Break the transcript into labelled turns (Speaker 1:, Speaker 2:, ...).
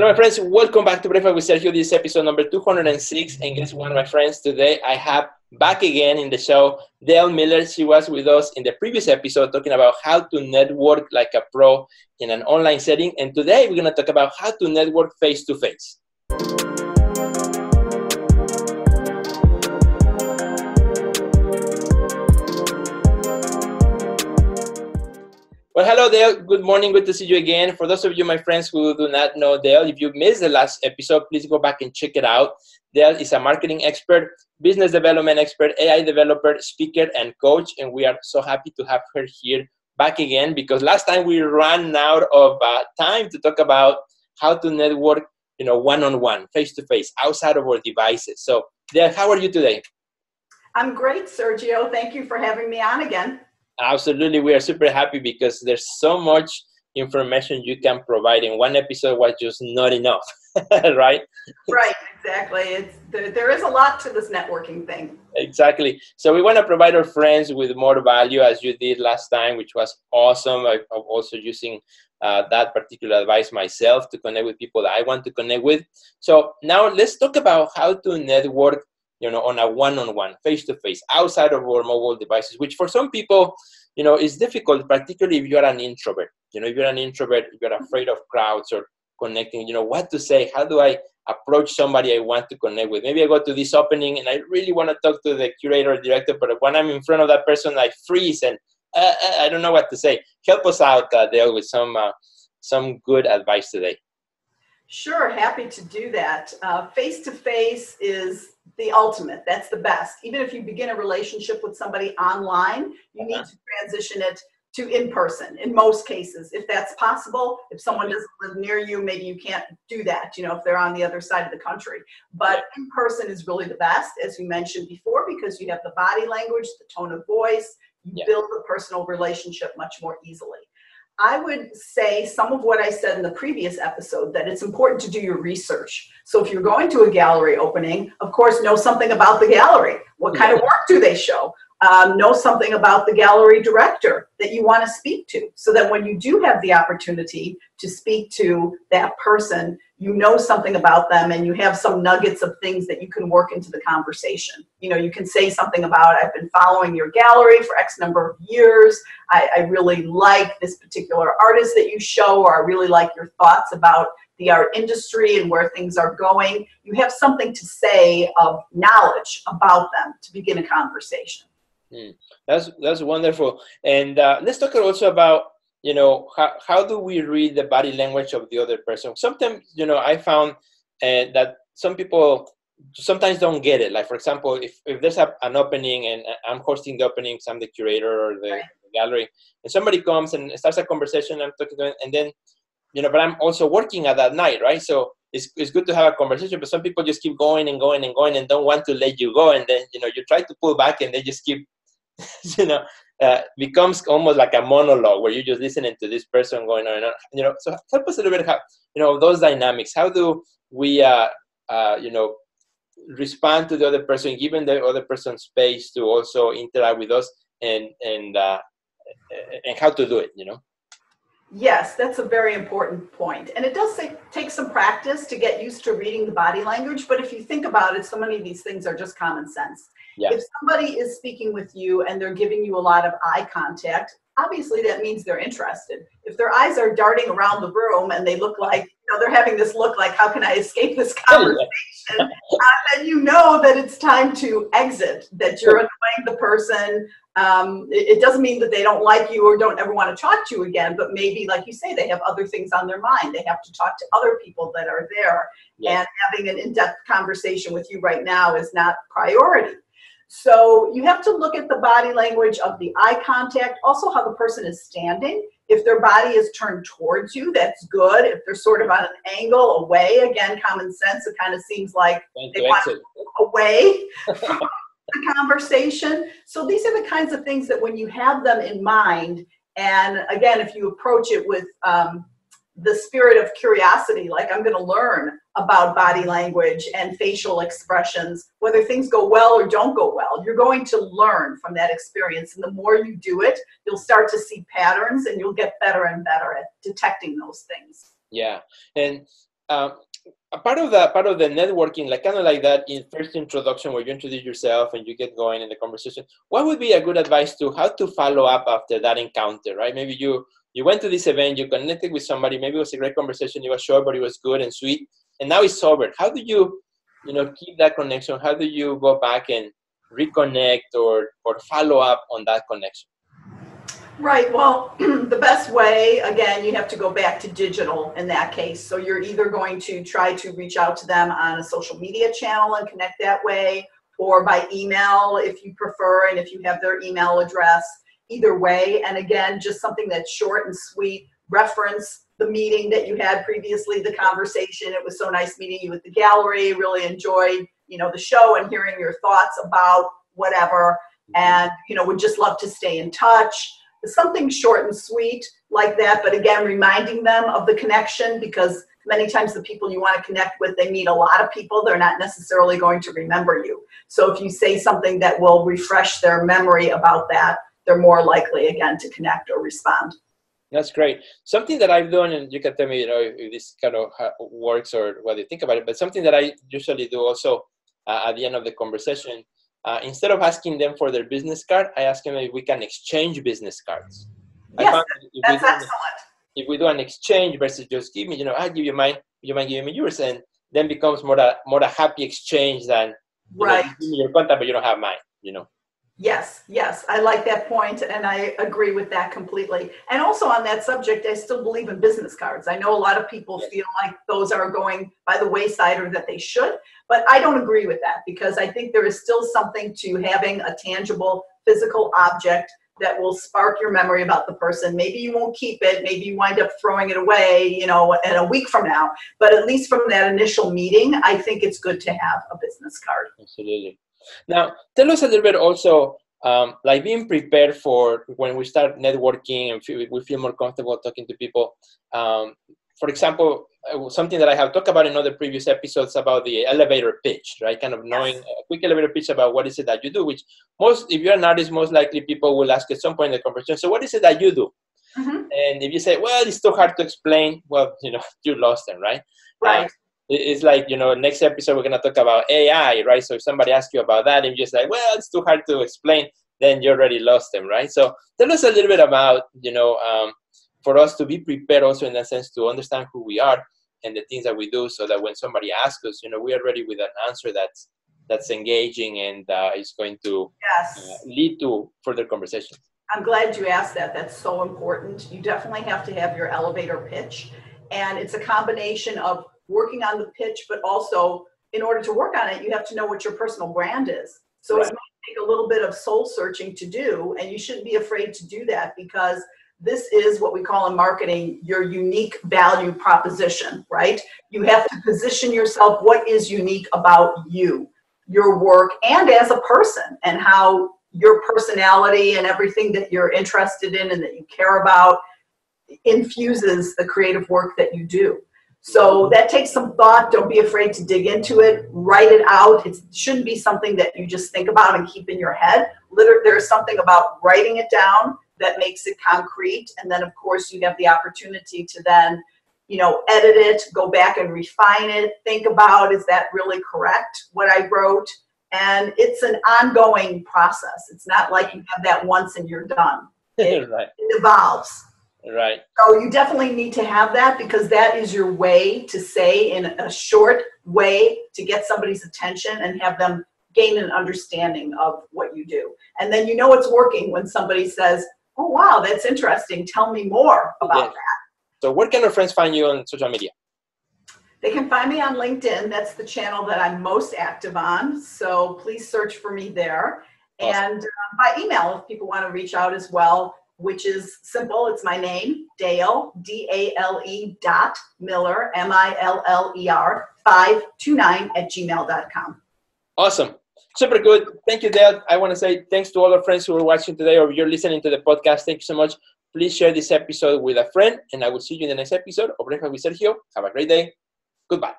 Speaker 1: Hello, my friends. Welcome back to Breakfast with Sergio. This is episode number 206. And guess what, my friends? Today I have back again in the show Dale Miller. She was with us in the previous episode talking about how to network like a pro in an online setting. And today we're going to talk about how to network face to face. Hello, Dale. Good morning. Good to see you again. For those of you, my friends who do not know Dale, if you missed the last episode, please go back and check it out. Dale is a marketing expert, business development expert, AI developer, speaker, and coach. And we are so happy to have her here back again because last time we ran out of uh, time to talk about how to network, you know, one-on-one, face-to-face, outside of our devices. So, Dale, how are you today?
Speaker 2: I'm great, Sergio. Thank you for having me on again.
Speaker 1: Absolutely, we are super happy because there's so much information you can provide in one episode was just not enough, right?
Speaker 2: Right, exactly. It's there, there is a lot to this networking thing.
Speaker 1: Exactly. So we want to provide our friends with more value as you did last time, which was awesome. I, am also using uh, that particular advice myself to connect with people that I want to connect with. So now let's talk about how to network you know, on a one-on-one, face-to-face, outside of our mobile devices, which for some people, you know, is difficult, particularly if you're an introvert. You know, if you're an introvert, you're afraid of crowds or connecting, you know, what to say, how do I approach somebody I want to connect with? Maybe I go to this opening and I really want to talk to the curator or director, but when I'm in front of that person, I freeze and uh, uh I don't know what to say. Help us out, uh, Dale, with some, uh, some good advice today.
Speaker 2: Sure, happy to do that. Face to face is the ultimate. That's the best. Even if you begin a relationship with somebody online, you need to transition it to in person in most cases, if that's possible. If someone mm-hmm. doesn't live near you, maybe you can't do that, you know, if they're on the other side of the country. But in person is really the best, as you mentioned before, because you have the body language, the tone of voice, you yeah. build the personal relationship much more easily. I would say some of what I said in the previous episode that it's important to do your research. So if you're going to a gallery opening, of course, know something about the gallery. What kind of work do they show? Um, know something about the gallery director that you want to speak to so that when you do have the opportunity to speak to that person, you know something about them and you have some nuggets of things that you can work into the conversation. You know, you can say something about, I've been following your gallery for X number of years. I, I really like this particular artist that you show, or I really like your thoughts about the art industry and where things are going. You have something to say of knowledge about them to begin a conversation.
Speaker 1: Mm, that's that's wonderful. And uh, let's talk also about you know how, how do we read the body language of the other person? Sometimes you know i found uh, that some people sometimes don't get it. Like for example if, if there's a, an opening and i'm hosting the opening i'm the curator or the, right. the gallery and somebody comes and starts a conversation i'm talking to them and then you know but i'm also working at that night right? So it's, it's good to have a conversation but some people just keep going and going and going and don't want to let you go and then you know you try to pull back and they just keep you know uh, becomes almost like a monologue where you're just listening to this person going on and on. You know, so help us a little bit how you know those dynamics. How do we, uh, uh, you know, respond to the other person, given the other person space to also interact with us, and and uh, and how to do it. You know.
Speaker 2: Yes, that's a very important point. And it does say, take some practice to get used to reading the body language. But if you think about it, so many of these things are just common sense. Yeah. If somebody is speaking with you and they're giving you a lot of eye contact, obviously that means they're interested. If their eyes are darting around the room and they look like, you know, they're having this look like, how can I escape this conversation? uh, then you know that it's time to exit, that you're annoying the person. Um, it, it, doesn't mean that they don't like you or don't ever want to talk to you again, but maybe, like you say, they have other things on their mind. They have to talk to other people that are there. Yeah. And having an in depth conversation with you right now is not priority. So you have to look at the body language of the eye contact, also how the person is standing. If their body is turned towards you, that's good. If they're sort of on an angle away, again, common sense, it kind of seems like they want to away from the conversation. So these are the kinds of things that when you have them in mind, and again, if you approach it with um, the spirit of curiosity, like I'm going to learn about body language and facial expressions, whether things go well or don't go well. You're going to learn from that experience. And the more you do it, you'll start to see patterns and you'll get better and better at detecting those things.
Speaker 1: Yeah. And um, a part of the part of the networking, like kind of like that in first introduction where you introduce yourself and you get going in the conversation, what would be a good advice to how to follow up after that encounter, right? Maybe you you went to this event, you connected with somebody, maybe it was a great conversation, it was short, but it was good and sweet, and now it's over. How do you, you know, keep that connection? How do you go back and reconnect or or follow up on that connection?
Speaker 2: Right. Well, the best way, again, you have to go back to digital in that case. So you're either going to try to reach out to them on a social media channel and connect that way, or by email if you prefer, and if you have their email address, either way. And again, just something that's short and sweet. Reference the meeting that you had previously, the conversation. It was so nice meeting you at the gallery. Really enjoyed, you know, the show and hearing your thoughts about whatever. And, you know, would just love to stay in touch something short and sweet like that, but again, reminding them of the connection because many times the people you want to connect with, they meet a lot of people. They're not necessarily going to remember you. So if you say something that will refresh their memory about that, they're more likely again to connect or respond.
Speaker 1: That's great. Something that I've done, and you can tell me, you know, if this kind of works or what you think about it. But something that I usually do also uh, at the end of the conversation uh, instead of asking them for their business card, I ask them if we can exchange business cards.
Speaker 2: Yes, that that's excellent.
Speaker 1: if we do an exchange versus just give me, you know, I give you mine, you might give me yours, and then becomes more a more a happy exchange than
Speaker 2: right.
Speaker 1: Know, give me your contact, but you don't have mine, you know.
Speaker 2: Yes, yes, I like that point, and I agree with that completely. And also on that subject, I still believe in business cards. I know a lot of people yes. feel like those are going by the wayside or that they should, but I don't agree with that because I think there is still something to having a tangible physical object that will spark your memory about the person. Maybe you won't keep it, maybe you wind up throwing it away, you know, in a week from now. But at least from that initial meeting, I think it's good to have a business card.
Speaker 1: Absolutely. Now, tell us a little bit also, um, like being prepared for when we start networking and feel, we feel more comfortable talking to people. Um, for example, uh, something that I have talked about in other previous episodes about the elevator pitch, right? Kind of knowing yes. a quick elevator pitch about what is it that you do, which most, if you're an artist, most likely people will ask at some point in the conversation, so what is it that you do? Mm-hmm. And if you say, well, it's too hard to explain, well, you know, you lost them, right?
Speaker 2: Right. Uh,
Speaker 1: it's like you know next episode we're going to talk about ai right? So if somebody asks you about that and you're just like well it's too hard to explain then you already lost them right? So tell us a little bit about you know um, for us to be prepared also in that sense to understand who we are and the things that we do so that when somebody asks us you know we are ready with an answer that's that's engaging and uh, is going to
Speaker 2: yes.
Speaker 1: uh, lead to further conversations.
Speaker 2: I'm glad you asked that. That's so important. You definitely have to have your elevator pitch. And it's a combination of working on the pitch, but also in order to work on it, you have to know what your personal brand is. So right. it might take a little bit of soul searching to do, and you shouldn't be afraid to do that because this is what we call in marketing your unique value proposition, right? You have to position yourself what is unique about you, your work, and as a person, and how your personality and everything that you're interested in and that you care about infuses the creative work that you do. So that takes some thought. Don't be afraid to dig into it. Write it out. It shouldn't be something that you just think about and keep in your head. Literally, there's something about writing it down that makes it concrete. And then, of course, you have the opportunity to then, you know, edit it, go back and refine it, think about is that really correct what I wrote? And it's an ongoing process. It's not like you have that once and you're done. It,
Speaker 1: right.
Speaker 2: it evolves.
Speaker 1: Right.
Speaker 2: So you definitely need to have that because that is your way to say in a short way to get somebody's attention and have them gain an understanding of what you do. And then you know it's working when somebody says, "Oh wow, that's interesting. Tell me more about yes. that."
Speaker 1: So where can our friends find you on social media?
Speaker 2: They can find me on LinkedIn. That's the channel that I'm most active on. So please search for me there. Awesome. And uh, by email, if people want to reach out as well, which is simple. It's my name, Dale, D A L E dot Miller, M I L L E R, 529 at gmail.com.
Speaker 1: Awesome. Super good. Thank you, Dale. I want to say thanks to all our friends who are watching today or you're listening to the podcast. Thank you so much. Please share this episode with a friend, and I will see you in the next episode of Breakfast with Sergio. Have a great day. Goodbye.